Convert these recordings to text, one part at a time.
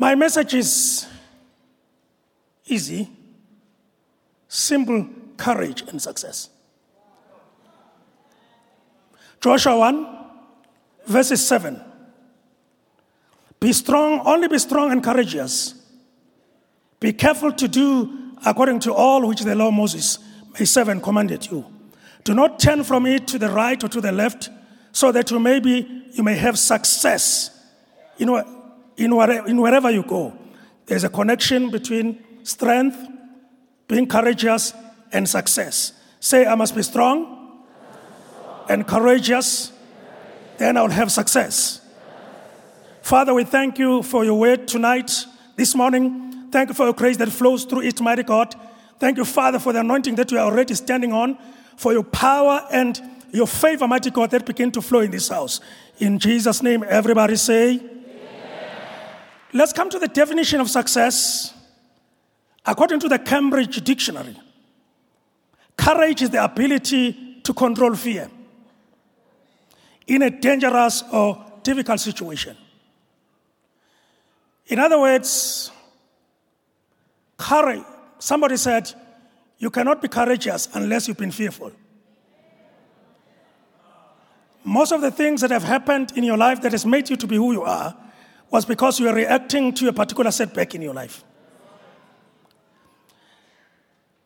My message is easy, simple courage and success. Joshua 1, verses 7. Be strong, only be strong and courageous. Be careful to do according to all which the law Moses, May 7, commanded you. Do not turn from it to the right or to the left, so that you may, be, you may have success in, in, wherever, in wherever you go. There's a connection between strength, being courageous, and success. Say, I must be strong and courageous, then I'll have success. Father, we thank you for your word tonight, this morning. Thank you for your grace that flows through it, mighty God. Thank you, Father, for the anointing that we are already standing on, for your power and your favor, mighty God, that begin to flow in this house. In Jesus' name, everybody say. Let's come to the definition of success. According to the Cambridge Dictionary, courage is the ability to control fear in a dangerous or difficult situation. In other words, courage, somebody said, you cannot be courageous unless you've been fearful. Most of the things that have happened in your life that has made you to be who you are was because you were reacting to a particular setback in your life.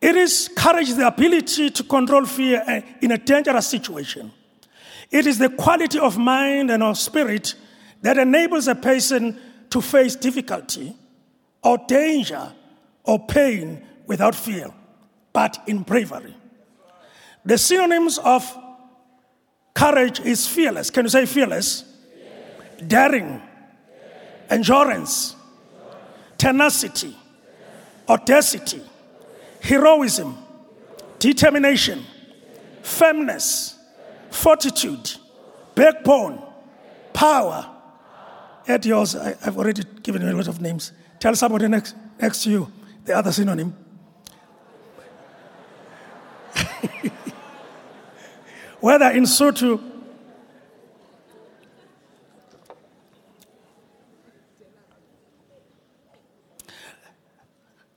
It is courage, the ability to control fear uh, in a dangerous situation. It is the quality of mind and of spirit that enables a person to face difficulty or danger or pain without fear, but in bravery. The synonyms of courage is fearless. Can you say fearless? Yes. Daring. Endurance, tenacity, audacity. Heroism, determination, firmness, fortitude, backbone, power. At yours, I, have already given you a lot of names. Tell somebody next, next to you the other synonym. Whether in Sotho,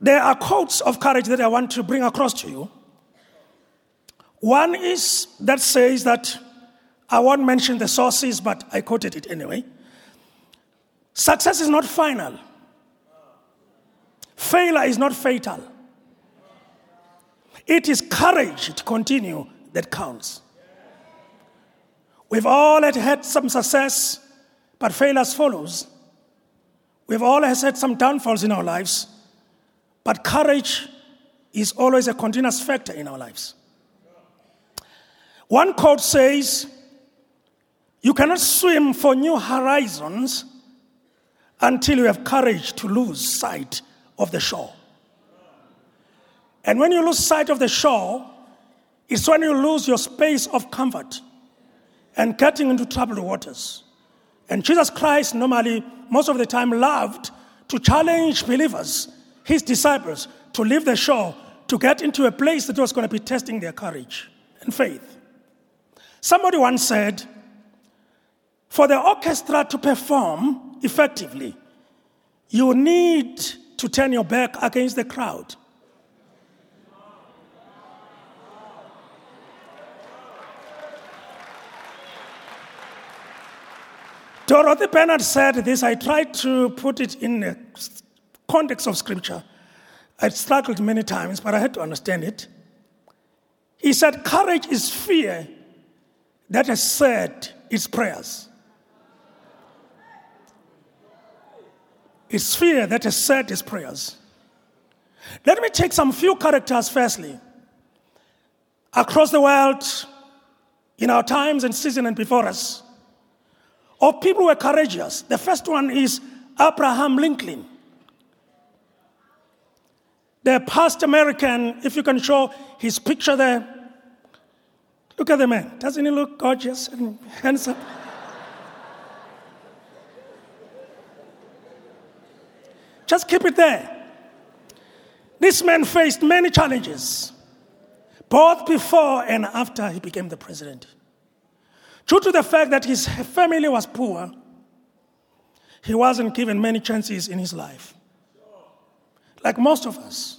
There are quotes of courage that I want to bring across to you. One is that says that I won't mention the sources, but I quoted it anyway. Success is not final. Failure is not fatal. It is courage to continue that counts. We've all had some success, but failures follows. We've all had some downfalls in our lives, but courage is always a continuous factor in our lives. One quote says, You cannot swim for new horizons until you have courage to lose sight of the shore. And when you lose sight of the shore, it's when you lose your space of comfort and getting into troubled waters. And Jesus Christ normally, most of the time, loved to challenge believers his disciples to leave the shore to get into a place that was going to be testing their courage and faith. Somebody once said, for the orchestra to perform effectively, you need to turn your back against the crowd. Dorothy Bennard said this. I tried to put it in a context of scripture, I struggled many times, but I had to understand it. He said, Courage is fear that has said its prayers. It's fear that has said its prayers. Let me take some few characters firstly. Across the world, in our times and season and before us, of people who were courageous. The first one is Abraham Lincoln the past American, if you can show his picture there. Look at the man. Doesn't he look gorgeous and handsome? Just keep it there. This man faced many challenges, both before and after he became the president. Due to the fact that his family was poor, he wasn't given many chances in his life. Like most of us.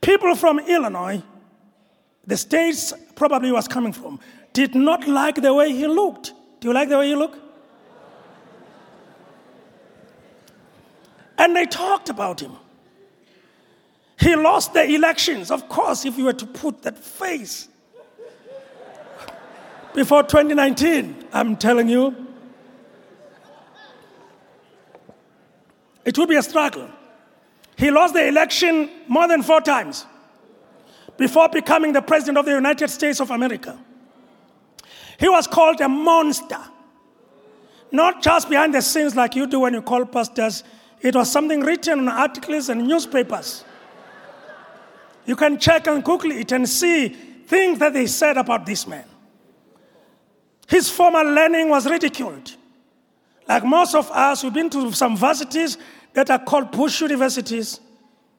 People from Illinois, the states probably was coming from, did not like the way he looked. Do you like the way you look? And they talked about him. He lost the elections. Of course, if you were to put that face before 2019, I'm telling you, it would be a struggle. He lost the election more than four times before becoming the president of the United States of America. He was called a monster. Not just behind the scenes like you do when you call pastors, it was something written in articles and newspapers. You can check and Google it and see things that they said about this man. His formal learning was ridiculed. Like most of us, we've been to some universities that are called bush universities.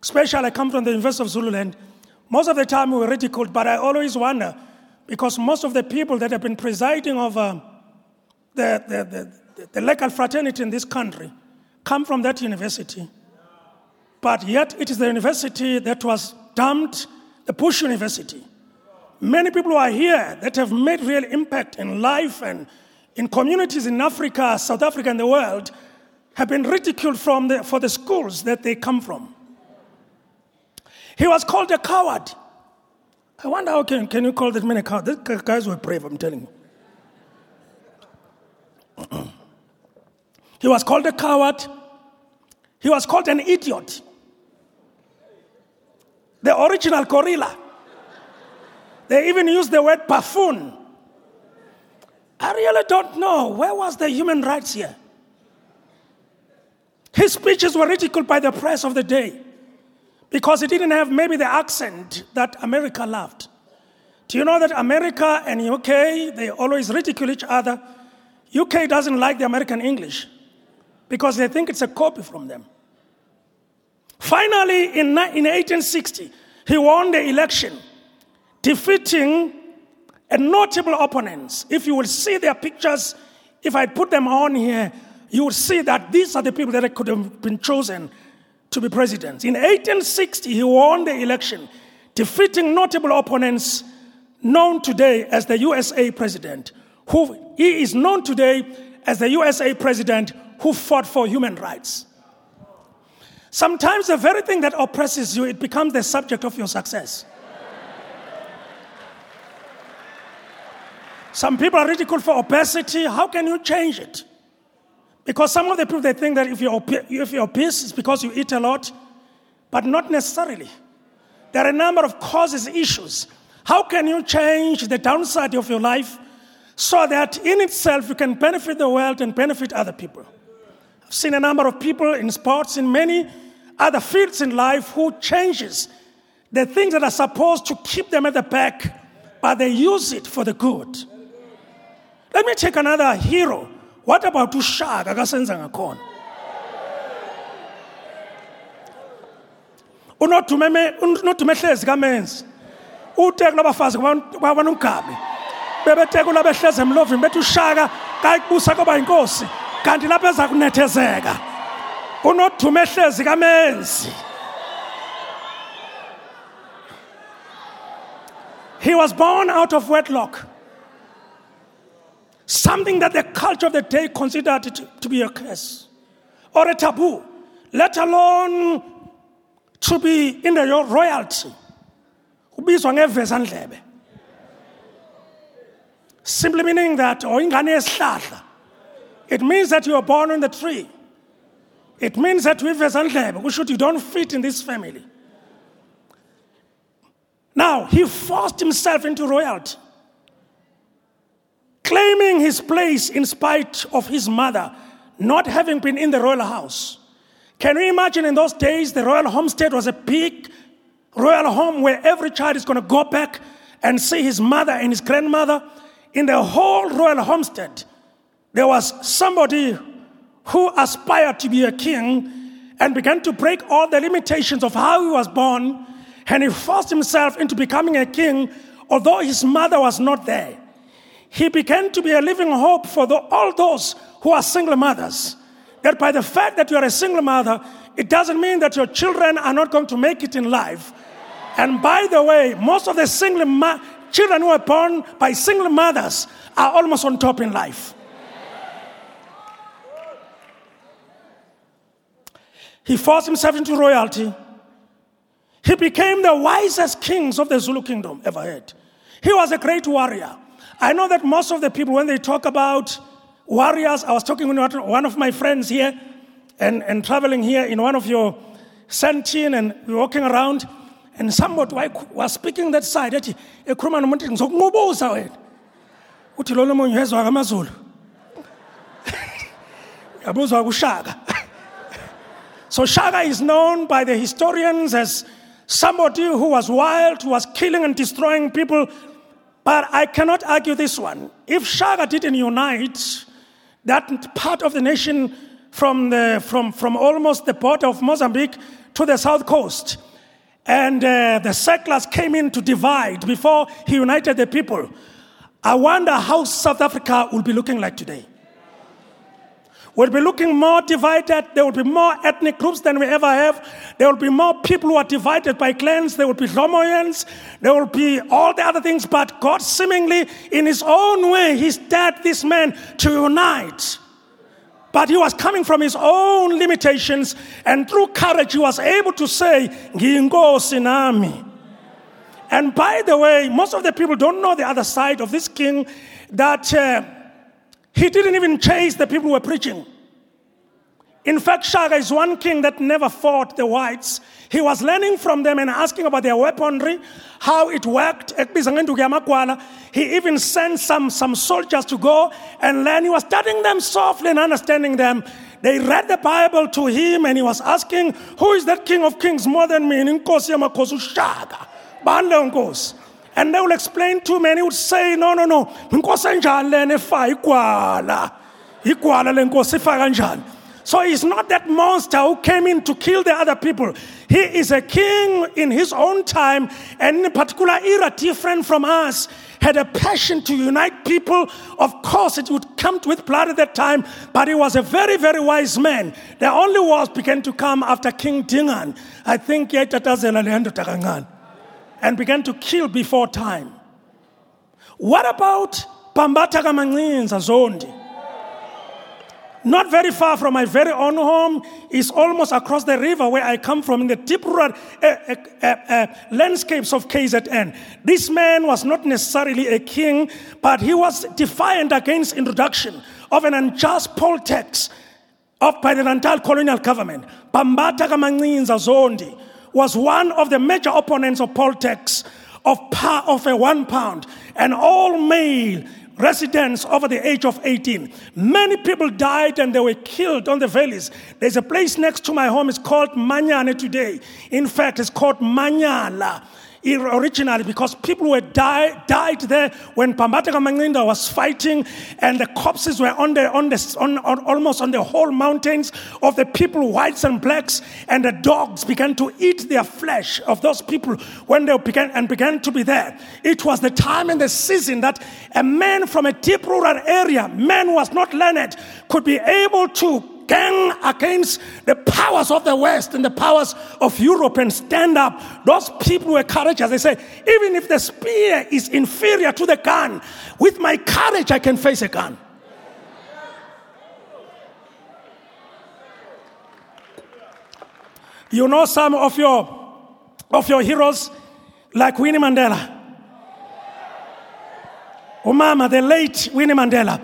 Especially, I come from the University of Zululand. Most of the time, we were ridiculed, but I always wonder because most of the people that have been presiding over the, the, the, the legal fraternity in this country come from that university. But yet, it is the university that was dumped, the Bush University. Many people who are here that have made real impact in life and in communities in Africa, South Africa, and the world have been ridiculed from the, for the schools that they come from. He was called a coward. I wonder how can, can you call that man a coward? These guys were brave, I'm telling you. he was called a coward. He was called an idiot. The original gorilla. They even used the word buffoon. I really don't know. Where was the human rights here? His speeches were ridiculed by the press of the day because he didn't have maybe the accent that America loved. Do you know that America and UK, they always ridicule each other? UK doesn't like the American English because they think it's a copy from them. Finally, in, in 1860, he won the election, defeating a notable opponents. If you will see their pictures, if I put them on here, you will see that these are the people that could have been chosen to be presidents. In 1860, he won the election, defeating notable opponents known today as the USA president, who he is known today as the USA president who fought for human rights. Sometimes the very thing that oppresses you, it becomes the subject of your success. Some people are ridiculed for obesity. How can you change it? Because some of the people, they think that if you're, if you're obese, it's because you eat a lot, but not necessarily. There are a number of causes, issues. How can you change the downside of your life so that in itself you can benefit the world and benefit other people? I've seen a number of people in sports, in many other fields in life, who changes the things that are supposed to keep them at the back, but they use it for the good. Let me take another hero what about ushaka? Kasenza ngakhona. Unodume hlezi kamenzi. Utekula abafazi kwabanomgabi bebetekula behlezi emlovini bethi ushaka kayikubusa kwaba yinkosi kanti lapho eza kunethezeka. Unodume hlezi kamenzi. He was born out of wedlock. Something that the culture of the day considered to, be a curse or a taboo, let alone to be in the royalty. simply meaning that or ingane yesihlahla it means that you are born on the tree. It means that uyivezandlebe kusho you don't fit in this family. Now he forced himself into royalty claiming his place in spite of his mother not having been in the royal house. Can you imagine in those days the royal homestead was a big royal home where every child is going to go back and see his mother and his grandmother? In the whole royal homestead, there was somebody who aspired to be a king and began to break all the limitations of how he was born, and he forced himself into becoming a king, although his mother was not there. He began to be a living hope for the, all those who are single mothers. That by the fact that you are a single mother, it doesn't mean that your children are not going to make it in life. And by the way, most of the single ma- children who are born by single mothers are almost on top in life. He forced himself into royalty. He became the wisest kings of the Zulu kingdom ever had. He was a great warrior. I know that most of the people, when they talk about warriors, I was talking with one of my friends here and, and traveling here in one of your sentin and we were walking around and somebody was speaking that side. Ethi ekhuluma nomuntu ngizokunqubuza wena. Uthi lona omunye so shaka is known by the historians as somebody who was wild who was killing and destroying people but i cannot argue this one if shaka didn't unite that part of the nation from, the, from, from almost the border of mozambique to the south coast and uh, the settlers came in to divide before he united the people. I wonder how South Africa will be looking like today. We'll be looking more divided. There will be more ethnic groups than we ever have. There will be more people who are divided by clans. There will be Lomoyans. There will be all the other things. But God, seemingly in His own way, He stirred this man to unite. But he was coming from his own limitations, and through courage, he was able to say, Ngiyinkosi nami. And by the way, most of the people don't know the other side of this king that uh, he didn't even chase the people who were preaching. In fact, Shaka is one king that never fought the whites. He was learning from them and asking about their weaponry, how it worked. He even sent some, some soldiers to go and learn. He was studying them softly and understanding them. They read the Bible to him and he was asking, Who is that king of kings more than me? And they will explain to me and he would say, No, no, no. Inkosi enjani lena efa igwala. Igwala lenkosi ifa. So he's not that monster who came in to kill the other people. He is a king in his own time, and in a particular era, different from us, had a passion to unite people. Of course, it would come with blood at that time, but he was a very, very wise man. The only wars began to come after King Dingaan. I think and began to kill before time. What about Bambata Kamancinza Zondi? Not very far from my very own home is almost across the river where I come from in the deep rural uh, uh, uh, landscapes of KZN. This man was not necessarily a king, but he was defiant against introduction of an unjust poll tax of by the Natal colonial government. Bambata Kamancinza Zondi was one of the major opponents of poll tax of, of a one pound, and all male residents over the age of 18. Many people died and they were killed on the valleys. There's a place next to my home, it's called Manyane today. In fact, it's called Manyala originally because people were die, died there when Bambata Kamancinza was fighting and the corpses were on the, on the, on, on, almost on the whole mountains of the people, whites and blacks, and the dogs began to eat their flesh of those people when they began and began to be there. It was the time and the season that a man from a deep rural area, man who was not learned, could be able to gang against the powers of the West and the powers of Europe and stand up. Those people were courageous. They say, even if the spear is inferior to the gun, with my courage, I can face a gun. You know some of your of your heroes, like Winnie Mandela. Umama, the late Winnie Mandela.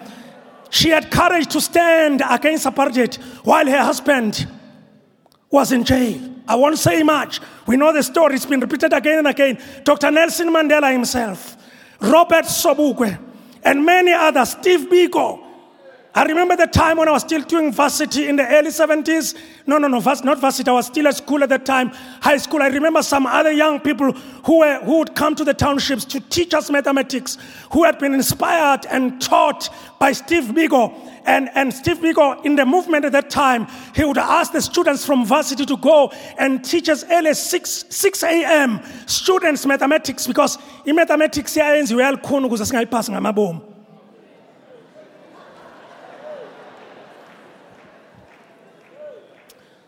She had courage to stand against apartheid while her husband was in jail. I won't say much. We know the story, it's been repeated again and again. Dr. Nelson Mandela himself, Robert Sobukwe, and many others, Steve Biko, I remember the time when I was still doing varsity in the early 70s. No, no, no, not varsity. I was still at school at that time, high school. I remember some other young people who, were, who would come to the townships to teach us mathematics, who had been inspired and taught by Steve Biko. And, and Steve Biko, in the movement at that time, he would ask the students from varsity to go and teach us early as 6, 6 a.m. students mathematics because in mathematics, siyayenziwe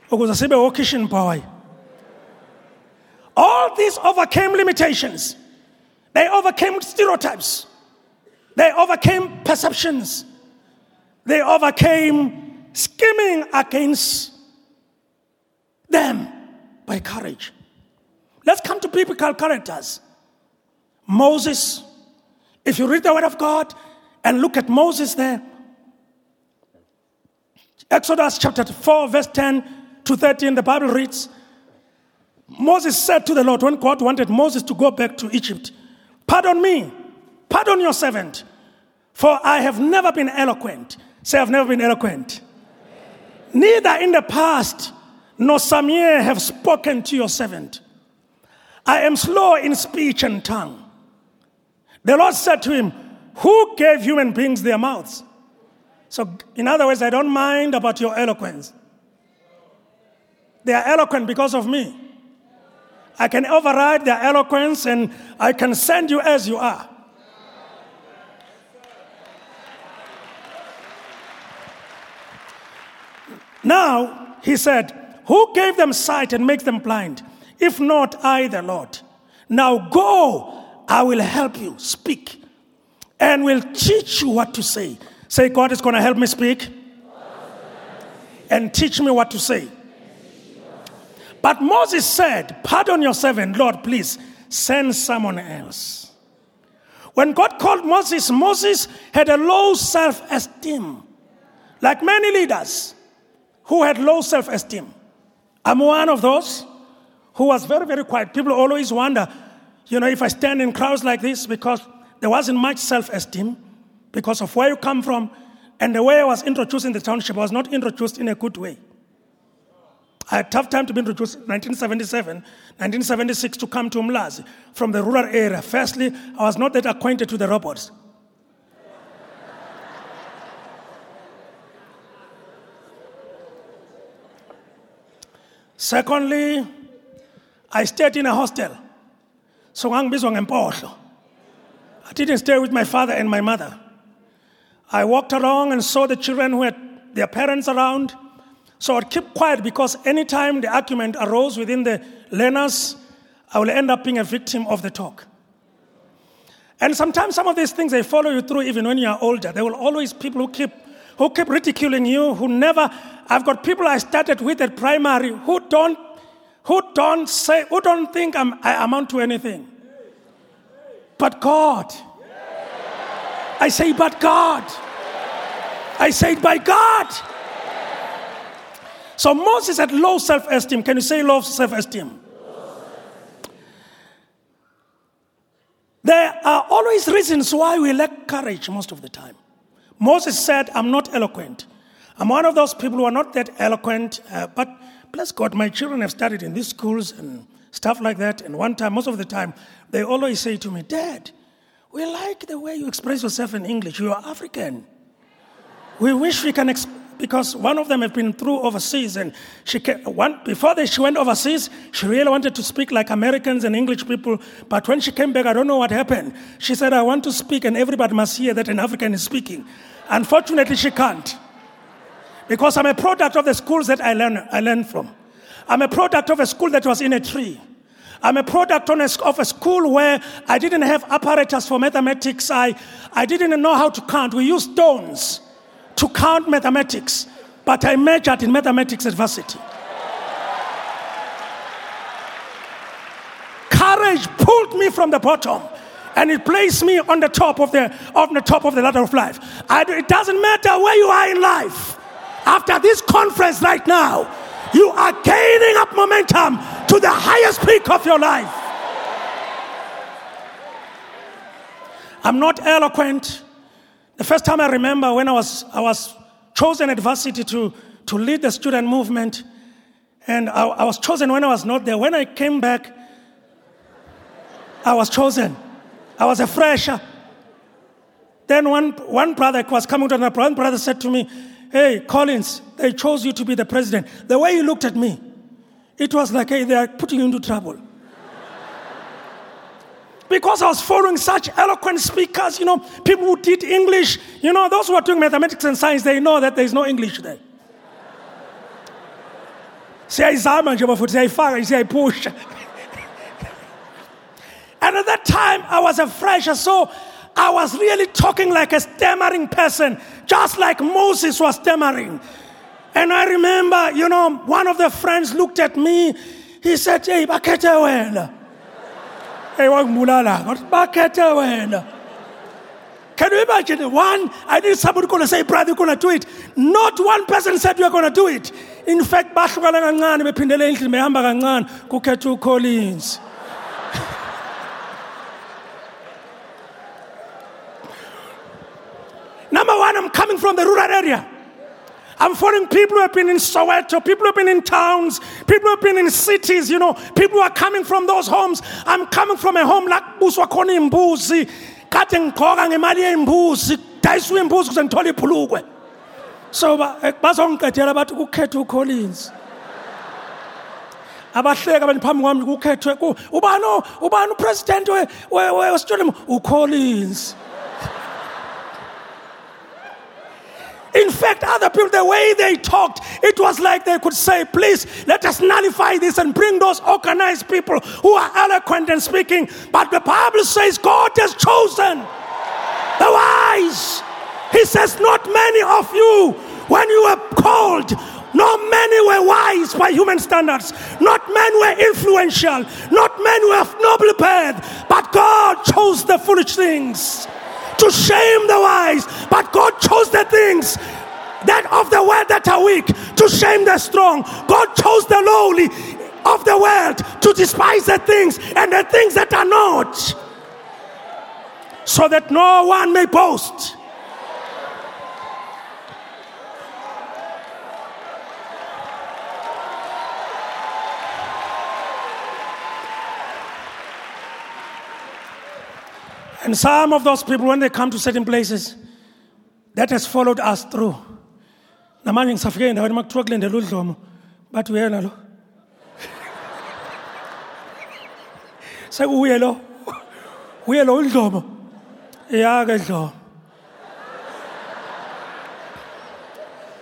ukuze sibe occasion boy. All these overcame limitations. They overcame stereotypes. They overcame perceptions. They overcame scheming against them by courage. Let's come to biblical characters. Moses if you read the word of god and look at moses there exodus chapter 4 verse 10 to 13, the Bible reads Moses said to the Lord, when God wanted Moses to go back to Egypt, Pardon me, pardon your servant, for I have never been eloquent. Say, I've never been eloquent. Neither in the past nor some year have spoken to your servant. I am slow in speech and tongue. The Lord said to him, Who gave human beings their mouths? So, in other words, I don't mind about your eloquence. They are eloquent because of me. I can override their eloquence and I can send you as you are. Now, he said, Who gave them sight and makes them blind? If not I, the Lord. Now go, I will help you speak and will teach you what to say. Say, God is going to help me speak and teach me what to say. But Moses said, Pardon your servant, Lord, please send someone else. When God called Moses, Moses had a low self esteem, like many leaders who had low self esteem. I'm one of those who was very, very quiet. People always wonder, you know, if I stand in crowds like this because there wasn't much self esteem because of where you come from and the way I was introduced in the township I was not introduced in a good way. I had tough time to be introduced 1977, 1976 to come to Umlazi from the rural area. Firstly, I was not that acquainted to the robots. Secondly, I stayed in a hostel. So I didn't stay with my father and my mother. I walked along and saw the children who had their parents around. So I'd keep quiet because anytime the argument arose within the learners, I will end up being a victim of the talk. And sometimes some of these things they follow you through even when you are older. There will always people who keep who keep ridiculing you, who never I've got people I started with at primary who don't who don't say who don't think I'm, I amount to anything. But God. I say, but God. I say, by God. So Moses had low self esteem. Can you say low self esteem? There are always reasons why we lack courage most of the time. Moses said, I'm not eloquent. I'm one of those people who are not that eloquent, uh, but bless God, my children have studied in these schools and stuff like that. And one time, most of the time, they always say to me, Dad, we like the way you express yourself in English. You are African. We wish we can express because one of them had been through overseas and she came, one, before they, she went overseas she really wanted to speak like americans and english people but when she came back i don't know what happened. She said i want to speak and everybody must hear that an african is speaking. Unfortunately she can't because i'm a product of the schools that i learned, I learned from. I'm a product of a school that was in a tree. I'm a product of a school where I didn't have apparatus for mathematics. I, I didn't know how to count. We used stones to count mathematics, but I majored in mathematics at varsity. Courage pulled me from the bottom and it placed me on the top of the, on the top of the ladder of life. I, it doesn't matter where you are in life. After this conference right now, you are gaining up momentum to the highest peak of your life. I'm not eloquent. The first time I remember when I was, I was chosen at varsity to, to lead the student movement, and I, I was chosen when I was not there. When I came back, I was chosen. I was a fresher. Then one, one brother was coming to another one brother said to me, Hey, Collins, they chose you to be the president. The way he looked at me, it was like, hey, they are putting you into trouble because I was following such eloquent speakers, you know, people who teach English, you know, those who are doing mathematics and science, they know that there's no English there. siyayizama nje bafuthi siyayifaka and at that time i was a fresher so i was really talking like a stammering person just like moses was stammering. And i remember you know one of the friends looked at me. He said hey bakhethe wena can you imagine? One, I need somebody going to say, brother, you're going to do it. Not one person said you're going to do it. In fact, bahlukana kancane bephindele endlini behamba kancane kukhetha uCollins. Number one, I'm coming from the rural area. I'm following people who have been in Soweto, people who have been in towns, people who have been in cities, you know, people who are coming from those homes. I'm coming from a home like buswa khona imbuzi. Kade ngigqoka ngemali yey'mbuzi dayiswa imbuzi kuze ngithole ibhulukwe so eh, bazongiqedela bathi kukhethwe ucollins. Abahleka abanye phambi kwami kukhethwe ubani ubani upresident wesitsholimu ucollins In fact, other people, the way they talked, it was like they could say, please, let us nullify this and bring those organized people who are eloquent and speaking. But the Bible says God has chosen the wise. He says, not many of you, when you were called, not many were wise by human standards. Not many were influential. Not many were of noble birth. But God chose the foolish things to shame the wise, but God chose the things that of the world that are weak to shame the strong. God chose the lowly of the world to despise the things and the things that are not, so that no one may boast. And some of those people, when they come to certain places, that has followed us through. namanje ngisafike endaweni uma kuthiwa kulendela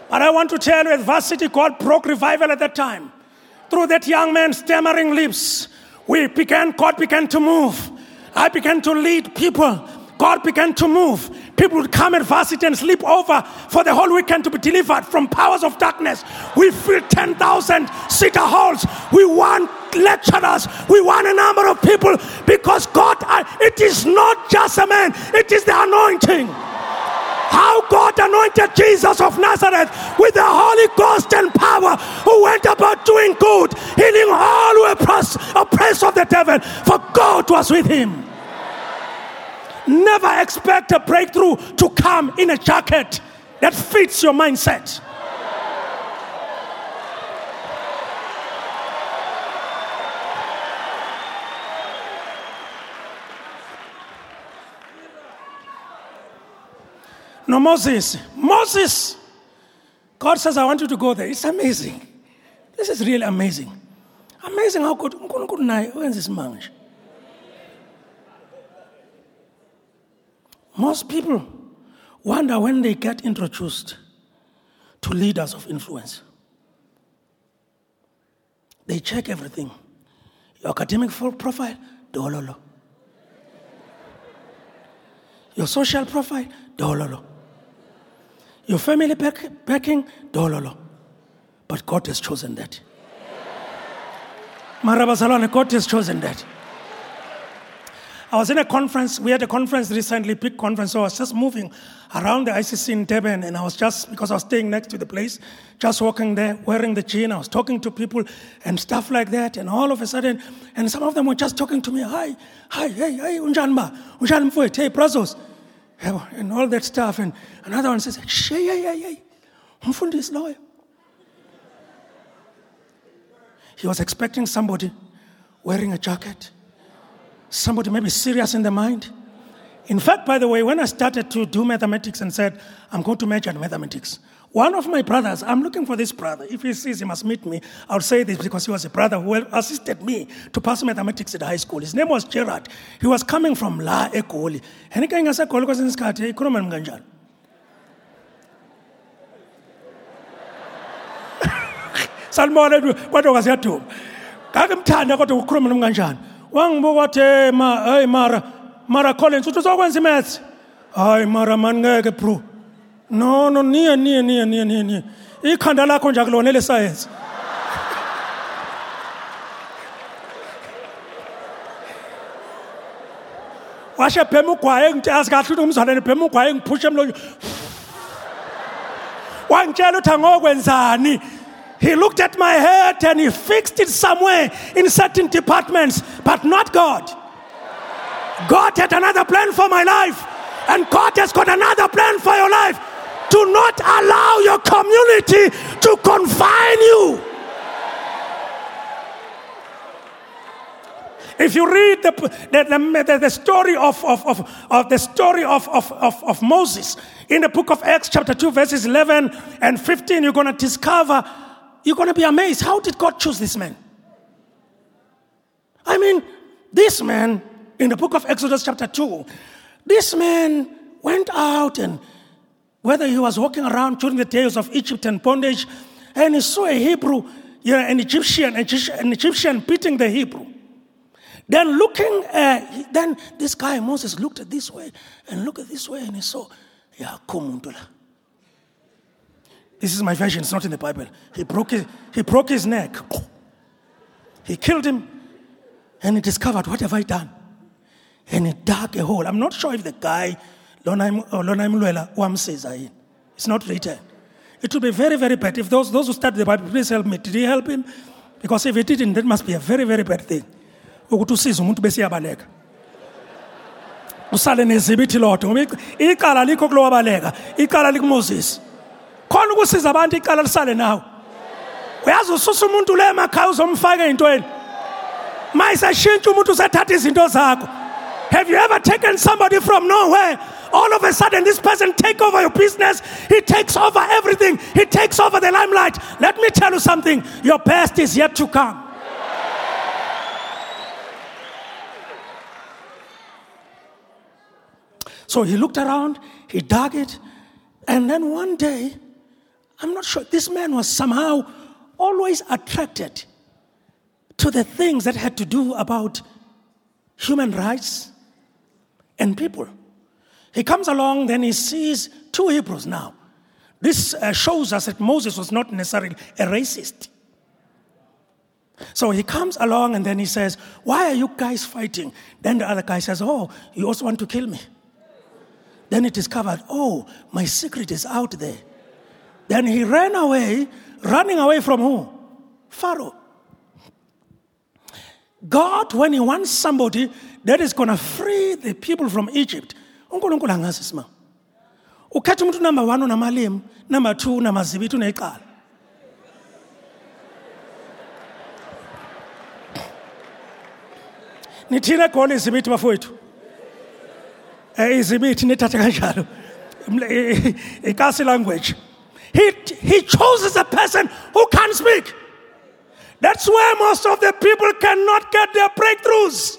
But I want to tell you, at Varsity, God broke revival at that time. Through that young man's stammering lips, we began, God began to move. I began to lead people. God began to move. People would come at varsity and sleep over for the whole weekend to be delivered from powers of darkness. We filled 10,000 seater halls. We want lecturers. We want a number of people because God, uh, it is not just a man, it is the anointing. How God anointed Jesus of Nazareth with the Holy Ghost and power, who went about doing good, healing all who were oppressed, of the devil, for God was with him. Never expect a breakthrough to come in a jacket that fits your mindset. No, Moses. Moses. God says, I want you to go there. It's amazing. This is really amazing. Amazing how good. When's this man? Most people wonder when they get introduced to leaders of influence. They check everything. Your academic profile, dololo. Your social profile, dololo. Your family back, backing, dololo. But God has chosen that. Marabasalane, God has chosen that. I was in a conference. We had a conference recently, big conference. So I was just moving around the ICC in Durban, and I was just because I was staying next to the place, just walking there, wearing the jean. I was talking to people and stuff like that. And all of a sudden, and some of them were just talking to me. Hi, hi, hey, hey, unjanba, unjan mfuet, hey, brazos, and all that stuff. And another one says, hey, hey, hey, hey, umfundi is lawyer. He was expecting somebody wearing a jacket Somebody maybe serious in the mind. In fact, by the way, when I started to do mathematics and said, I'm going to major in mathematics, one of my brothers, I'm looking for this brother. If he sees he must meet me, I'll say this because he was a brother who assisted me to pass mathematics at high school. His name was Gerard. He was coming from La Ekoli. And he salibona kodwa kasiyaduma ngakimthanda kodwa ukukhuluma nami kanjani wangibuka wathi hey mara mara collins uthi uzokwenza imaths hayi mara mani ngeke bro no no niye niye niye niye niye niye ikhanda lakho nje akulona lesayensi washe bhema ugwaye ngitazi kahle ukuthi umzalwane bhema ugwaye ngiphushe emlonyo wangitshela ukuthi angokwenzani? He looked at my head and he fixed it somewhere in certain departments but not god. God had another plan for my life and god has got another plan for your life do not allow your community to confine you If you read the, the, the, the story of, of, of, of, the story of, of, of, of Moses in the book of Acts, chapter 2, verses 11 and 15, you're going to discover, you're going to be amazed. How did God choose this man? I mean, this man, in the book of Exodus, chapter 2, this man went out and whether he was walking around during the days of Egypt and bondage, and he saw a Hebrew, you know, an Egyptian, an Egyptian beating the Hebrew. Then looking, uh, then this guy Moses looked at this way and looked at this way and he saw, yeah, kumuntula. This is my version, it's not in the Bible. He broke his, he broke his neck. He killed him and he discovered, what have I done? And he dug a hole. I'm not sure if the guy, Lonaim oh, Luela, Wamseza, it's not written. It would be very, very bad. If those, those who study the Bible, please help me. Did he help him? Because if he didn't, that must be a very, very bad thing. ukuthi usize umuntu bese iyabaleka usale nezibithi lodwa ngoba icala likho kulowabaleka icala likumoses khona ukusiza abantu icala lisale nawe uyazi ususa umuntu le emakhaya uzomfaka ey'ntweni ma isashintsha umuntu usethatha izinto zakho have you ever taken somebody from nowhere all of a sudden this person take over your business. He takes over everything. He takes over the limelight. Let me tell you something. Your best is yet to come. So he looked around, he dug it, and then one day, I'm not sure, this man was somehow always attracted to the things that had to do about human rights and people. He comes along, then he sees two Hebrews now. This uh, shows us that Moses was not necessarily a racist. So he comes along and then he says, Why are you guys fighting? Then the other guy says, Oh, you also want to kill me? Then he discovered, oh, my secret is out there. Then he ran away, running away from who? Pharaoh. God, when he wants somebody that is going to free the people from Egypt, unkulunkulu angazi sima ukhetha umuntu number one unamalimi number two unamazibithi uneqala nithini egoli izibithi bafowethu? Eh, Izimithi nithathe kanjalo. Ikasi language. He, he chooses a person who can speak. That's where most of the people cannot get their breakthroughs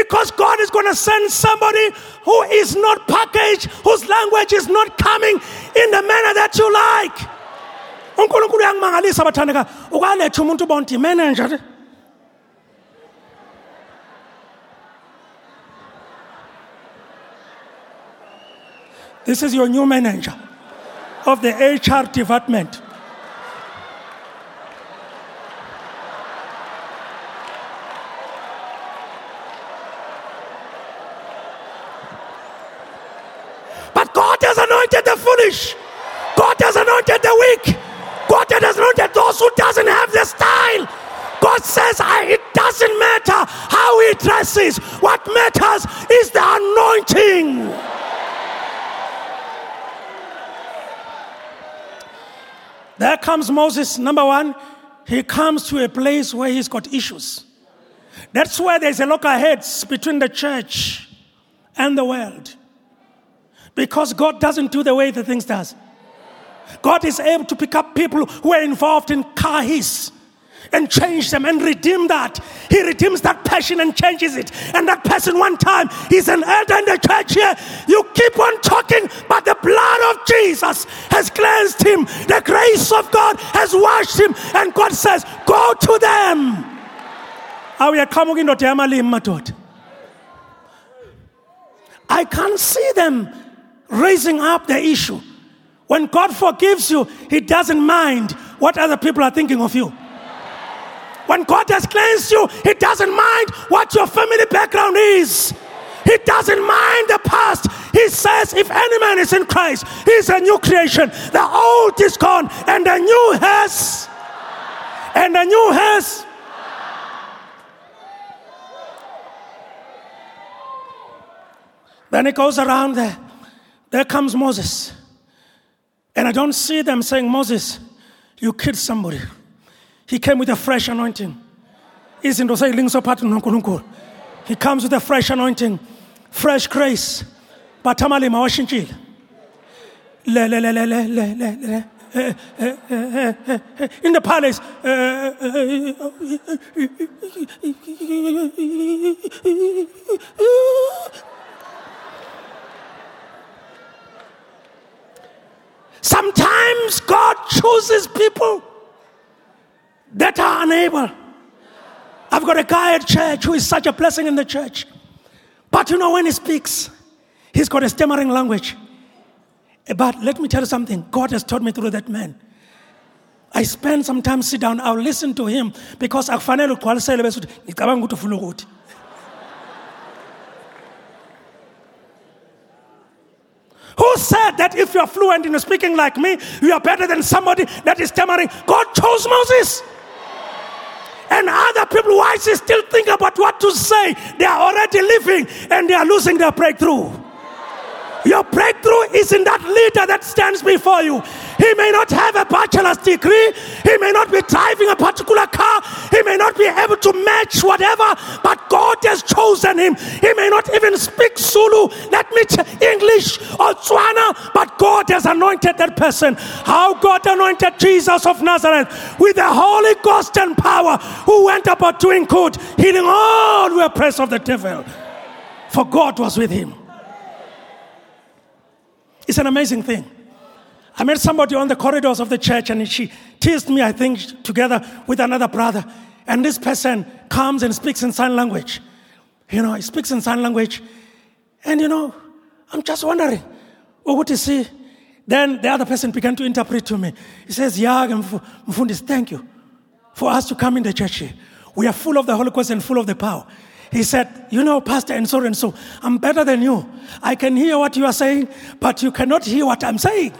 because God is going to send somebody who is not packaged, whose language is not coming in the manner that you like. unkulunkulu uyangimangalisa bathandeka ukaletha umuntu ubonti manager This is your new manager of the HR department. But God has anointed the foolish. God has anointed the weak. God has anointed those who doesn't have the style. God says it doesn't matter how he dresses. What matters is the anointing. There comes Moses, number one, he comes to a place where he's got issues. That's where there's a lock of heads between the church and the world. Because God doesn't do the way the things does. God is able to pick up people who are involved in kahis and change them and redeem that. He redeems that passion and changes it. And that person, one time, he's an elder in the church here. You keep on talking, but the blood of Jesus has cleansed him. The grace of God has washed him, and God says, Go to them. i can't see them raising up the issue when god forgives you he doesn't mind what other people are thinking of you when god has cleansed you he doesn't mind what your family background is he doesn't mind the past. He says, if any man is in Christ, he's a new creation. The old is gone and the new has. And the new has. Then it goes around there. There comes Moses. And I don't see them saying, Moses, you killed somebody. He came with a fresh anointing. He comes with a fresh anointing, fresh grace. But amalima washintshile. Le le le le le le le le. In the palace, Sometimes God chooses people that are unable. I've got a guy at church who is such a blessing in the church. But you know, when he speaks, he's got a stammering language. But let me tell you something God has taught me through that man. I spend some time sit down, I'll listen to him because akufanele ugqwalisele bese uthi ngicabanga ukuthi ufuna ukuthi. Who said that if you're fluent in speaking like me, you are better than somebody that is stammering? God chose Moses. And other people, why is he still think about what to say? They are already living and they are losing their breakthrough. Your breakthrough is in that leader that stands before you. He may not have a bachelor's degree, he may not be driving a particular car, he may not be able to match whatever, but God has chosen him. He may not even speak Zulu, let me English or Tswana, but God has anointed that person. How God anointed Jesus of Nazareth with the Holy Ghost and power, who went about doing good, healing all who were oppressed of the devil. For God was with him. It's an amazing thing. I met somebody on the corridors of the church and she teased me, I think, together with another brother. And this person comes and speaks in sign language. You know, he speaks in sign language. And, you know, I'm just wondering, well, what is he? Then the other person began to interpret to me. He says, Yag Mfundis, thank you for us to come in the church here. We are full of the Holy Ghost and full of the power. He said, You know, Pastor, and so and so, I'm better than you. I can hear what you are saying, but you cannot hear what I'm saying.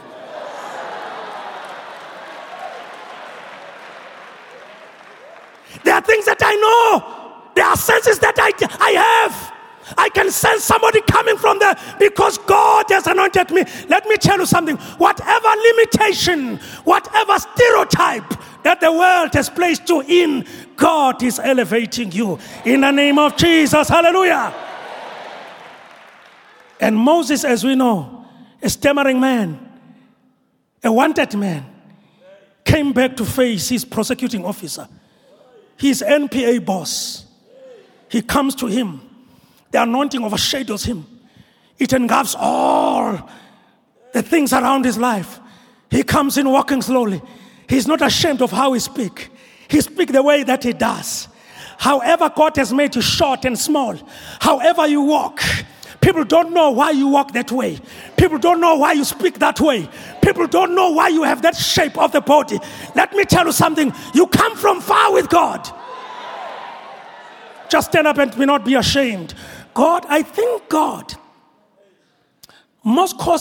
There are things that I know, there are senses that I, I have. I can sense somebody coming from there because God has anointed me. Let me tell you something. Whatever limitation, whatever stereotype that the world has placed you in, God is elevating you in the name of Jesus. Hallelujah. And Moses, as we know, a stammering man, a wanted man, came back to face his prosecuting officer, his NPA boss. He comes to him. The anointing overshadows him. It engulfs all the things around his life. He comes in walking slowly. He's not ashamed of how he speaks. He speaks the way that he does. However, God has made you short and small, however you walk, people don't know why you walk that way. People don't know why you speak that way. People don't know why you have that shape of the body. Let me tell you something you come from far with God. Just stand up and be not be ashamed. God, I think God most core,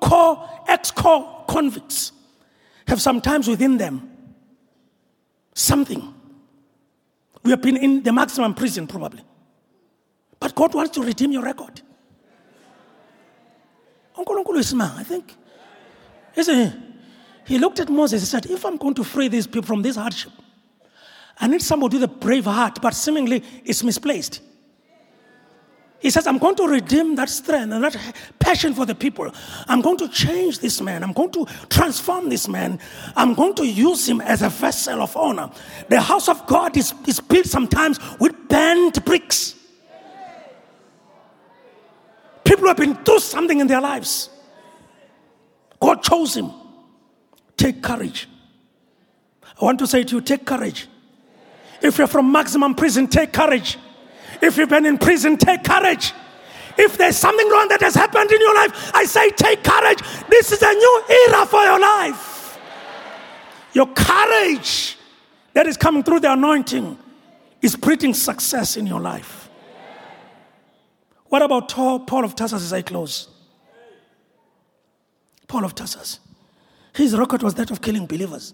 core, ex-core convicts have sometimes within them something. We have been in the maximum prison, probably. But God wants to redeem your record. Uncle Uncle is I think. Isn't he? He looked at Moses and said, If I'm going to free these people from this hardship, I need somebody with a brave heart, but seemingly it's misplaced. He says, I'm going to redeem that strength and that passion for the people. I'm going to change this man. I'm going to transform this man. I'm going to use him as a vessel of honor. The house of God is, is built sometimes with bent bricks. People have been through something in their lives. God chose him. Take courage. I want to say to you take courage. If you're from maximum prison, take courage. If you've been in prison, take courage. If there's something wrong that has happened in your life, I say take courage. This is a new era for your life. Your courage that is coming through the anointing is bringing success in your life. What about Paul of Tarsus as I close? Paul of Tarsus. His record was that of killing believers.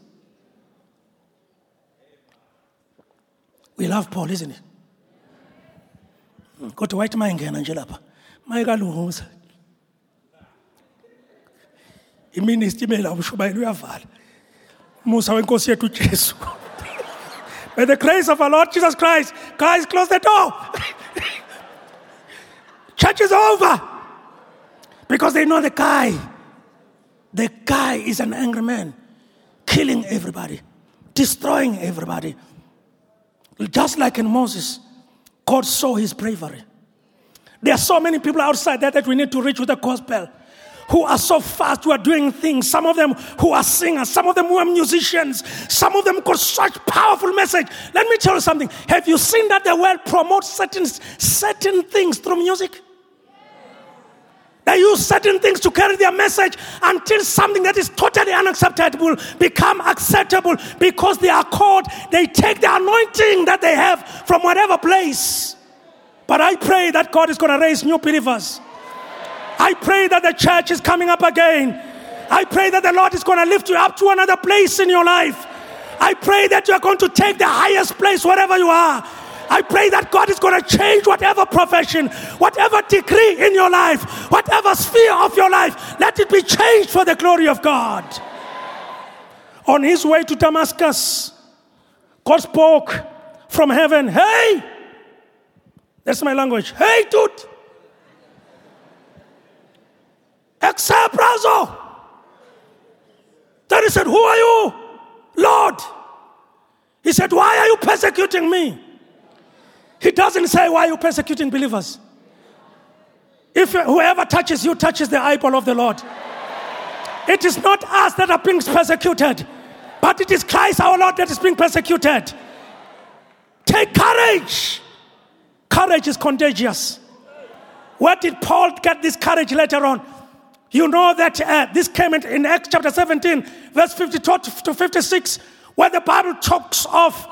We love Paul, isn't it? Kodwa wayithi uma ingena nje lapha mayikalunguza imini isitimela umshubayeli uyavala umusa wenkosi yethu ujesu By the grace of our Lord Jesus Christ, guys, close the door. Church is over. Because they know the guy. The guy is an angry man, killing everybody, destroying everybody. Just like in Moses, God saw his bravery. There are so many people outside there that we need to reach with the gospel who are so fast, who are doing things. Some of them who are singers, some of them who are musicians, some of them got such powerful message. Let me tell you something. Have you seen that the world promotes certain, certain things through music? They use certain things to carry their message until something that is totally unacceptable become acceptable because they are called, they take the anointing that they have from whatever place. But I pray that God is going to raise new believers. I pray that the church is coming up again. I pray that the Lord is going to lift you up to another place in your life. I pray that you are going to take the highest place wherever you are. I pray that God is going to change whatever profession, whatever degree in your life, whatever sphere of your life, let it be changed for the glory of God. On his way to Damascus, God spoke from heaven, Hey, that's my language. Hey, dude. Exabrazo. Then he said, Who are you? Lord. He said, Why are you persecuting me? He doesn't say, Why are you persecuting believers? If whoever touches you touches the eyeball of the Lord. It is not us that are being persecuted, but it is Christ our Lord that is being persecuted. Take courage. Courage is contagious. Where did Paul get this courage later on? You know that uh, this came in in Acts chapter 17, verse 52 to 56, where the Bible talks of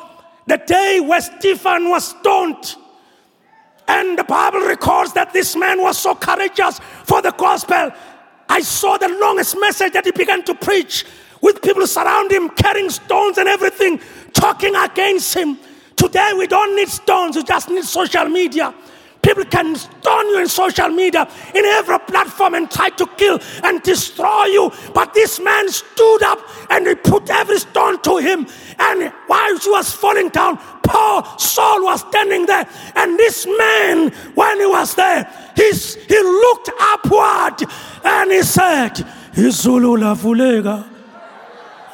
the day where Stephen was stoned. And the Bible records that this man was so courageous for the gospel. I saw the longest message that he began to preach with people surrounding him, carrying stones and everything, talking against him. Today, we don't need stones, we just need social media. People can stone you in social media, in every platform, and try to kill and destroy you. But this man stood up and he put every stone to him. And while he was falling down, Paul, Saul was standing there. And this man, when he was there, he's, he looked upward and he said, Izulu lavulega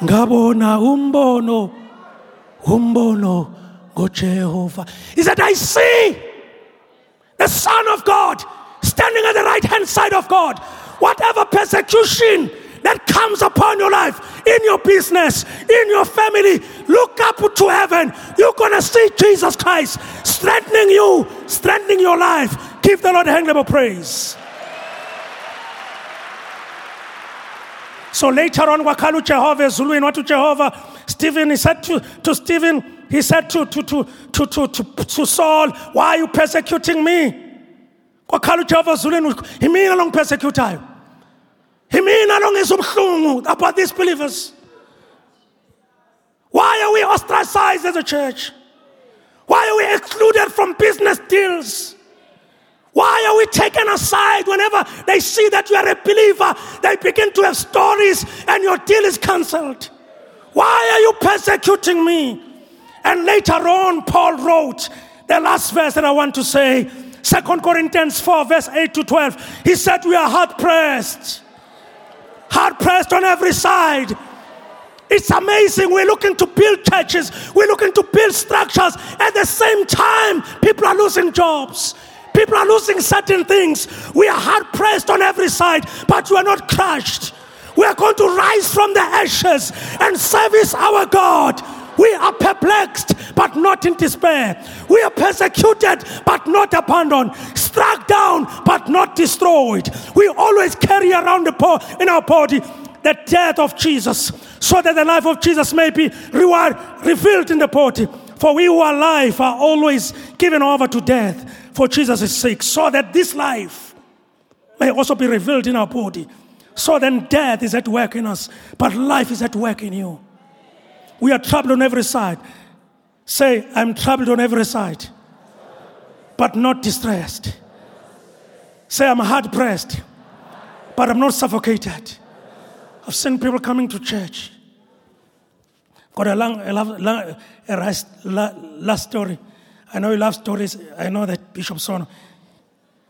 ngabona umbono umbono ngoJehova. He said, I see the Son of God, standing at the right hand side of God. Whatever persecution that comes upon your life, in your business, in your family, look up to heaven. You're going to see Jesus Christ strengthening you, strengthening your life. Give the Lord a hand of praise. So later on, Wakalu Jehovah, Zulu, what to Jehovah, Stephen, he said to, to Stephen, he said to, to, to, to, to, to, to Saul, Why are you persecuting me? kwakhala ujehova ezulwini yimina lo ngipersecutayo yimina lo ngizwa ubuhlungu about these believers why are we ostracized as a church why are we excluded from business deals why are we taken aside whenever they see that you are a believer? They begin to have stories and your deal is cancelled. Why are you persecuting me? And later on, Paul wrote the last verse that I want to say, Second Corinthians 4, verse 8 to 12. He said, We are hard pressed, hard pressed on every side. It's amazing. We're looking to build churches, we're looking to build structures. At the same time, people are losing jobs. People are losing certain things. We are hard pressed on every side, but we are not crushed. We are going to rise from the ashes and service our God. We are perplexed, but not in despair. We are persecuted, but not abandoned. Struck down, but not destroyed. We always carry around the po- in our body the death of Jesus, so that the life of Jesus may be revealed in the body. For we who are alive are always given over to death for Jesus' sake, so that this life may also be revealed in our body. So then death is at work in us, but life is at work in you. We are troubled on every side. Say, I'm troubled on every side, but not distressed. Say, I'm hard pressed, but I'm not suffocated. I've seen people coming to church. Got a long, a, long, a last, story. I know you love stories. I know that Bishop Sono.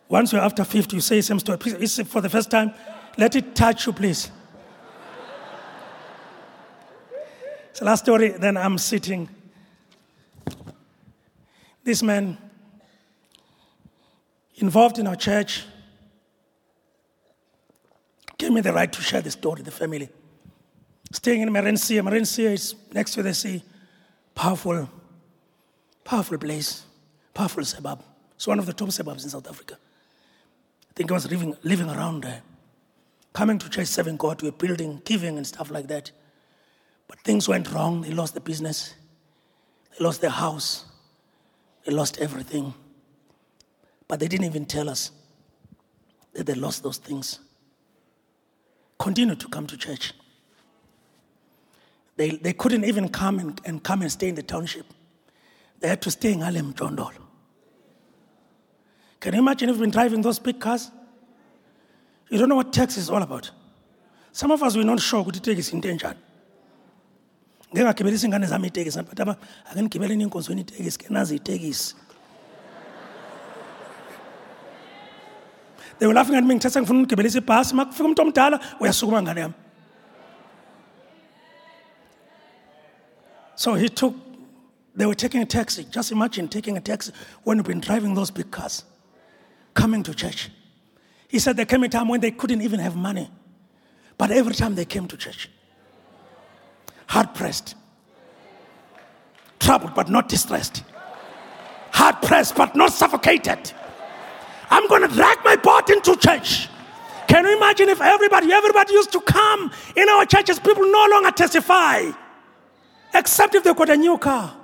Once you're after 50, you say the same story. Please, for the first time. Let it touch you, please. So last story, then I'm sitting. This man involved in our church gave me the right to share the story, the family. Staying in Merencia. Merencia is next to the sea. Powerful, powerful place, powerful suburb. It's one of the top suburbs in South Africa. I think I was living, living around there. Coming to church, serving God, we were building, giving, and stuff like that. But things went wrong. They lost the business, they lost their house, they lost everything. But they didn't even tell us that they lost those things. Continue to come to church. They, they couldn't even come and, and come and stay in the township. They had to stay in Alem Jondol. Can you imagine if you've been driving those big cars? You don't know what tax is all about. Some of us, we're not sure what take is in danger ngingagibelisa ingane zami itekisi but aba ake nigibeleni inkonzweni itekisi ke nazi itekisi. They were laughing at me ngithatha ngifuna ukugibelisa ibhasi. Uma kufika umuntu omdala uyasukuma ngane yami. So he took they were taking a taxi. Just imagine taking a taxi when you've been driving those big cars coming to church. He said there came a time when they couldn't even have money but every time they came to church hard pressed, troubled but not distressed, hard pressed but not suffocated. I'm going to drag my boat into church. Can you imagine if everybody, everybody used to come in our churches, people no longer testify, except if they got a new car.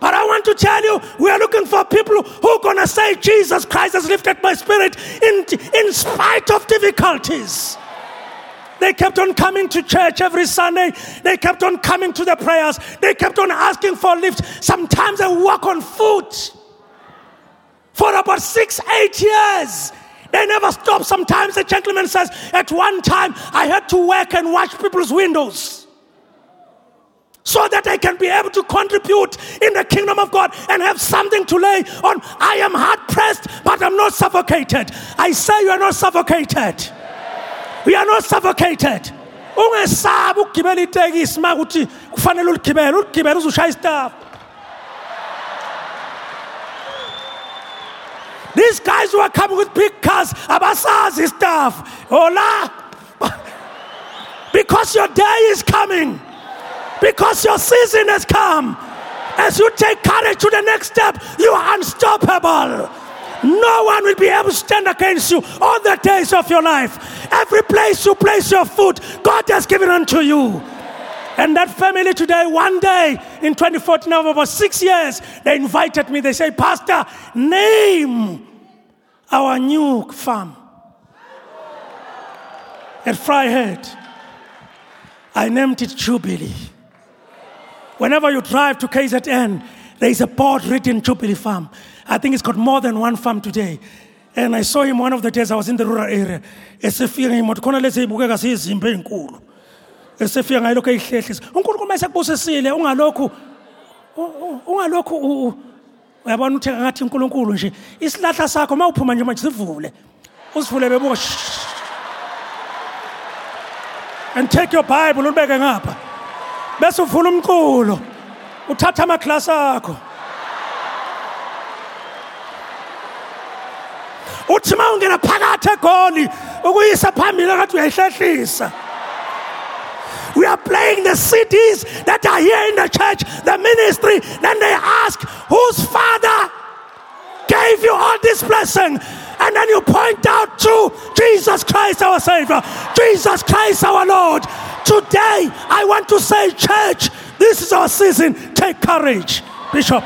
But I want to tell you, we are looking for people who are going to say, Jesus Christ has lifted my spirit in, in spite of difficulties. They kept on coming to church every Sunday. They kept on coming to the prayers. They kept on asking for lift. Sometimes they walk on foot for about six, eight years. They never stop. Sometimes the gentleman says, At one time, I had to work and watch people's windows so that I can be able to contribute in the kingdom of God and have something to lay on. I am hard pressed, but I'm not suffocated. I say you are not suffocated. We are not suffocated. Ungesabi ukugibela itekisi uma kufanele uligibele uligibele uzushaya these guys who are coming with big cars abasazi stuff hola. Because your day is coming. Because your season has come. As you take courage to the next step you are unstoppable no one will be able to stand against you all the days of your life. Every place you place your foot, God has given unto you. And that family today, one day in 2014, over six years, they invited me. They say, Pastor, name our new farm at Fryhead. I named it Jubilee. Whenever you drive to KZN, there is a board written Jubilee Farm. I think it's got more than one farm today. And I saw him one of the days I was in the rural area. esefika ngimoto khona lezi ibukeka siyizimbe ezinkulu esefika ngayilokhu eyihlehlisa unkulunkulu uma sekubusisile ungalokhu ungalokhu uyabona uthenga ngathi unkulunkulu nje isilahla sakho uma uphuma nje manje sivule usivule bebuka and take your bible ulibeke ngapha. Bese uvula umculo uthatha amaklasi akho uthi uma ungena phakathi egoli ukuyisa phambili akathi uyayihlehlisa We are playing the cities that are here in the church, the ministry. Then they ask, Whose father gave you all this blessing? And then you point out to Jesus Christ, our Savior, Jesus Christ, our Lord. Today, I want to say, church, this is our season. Take courage, Bishop.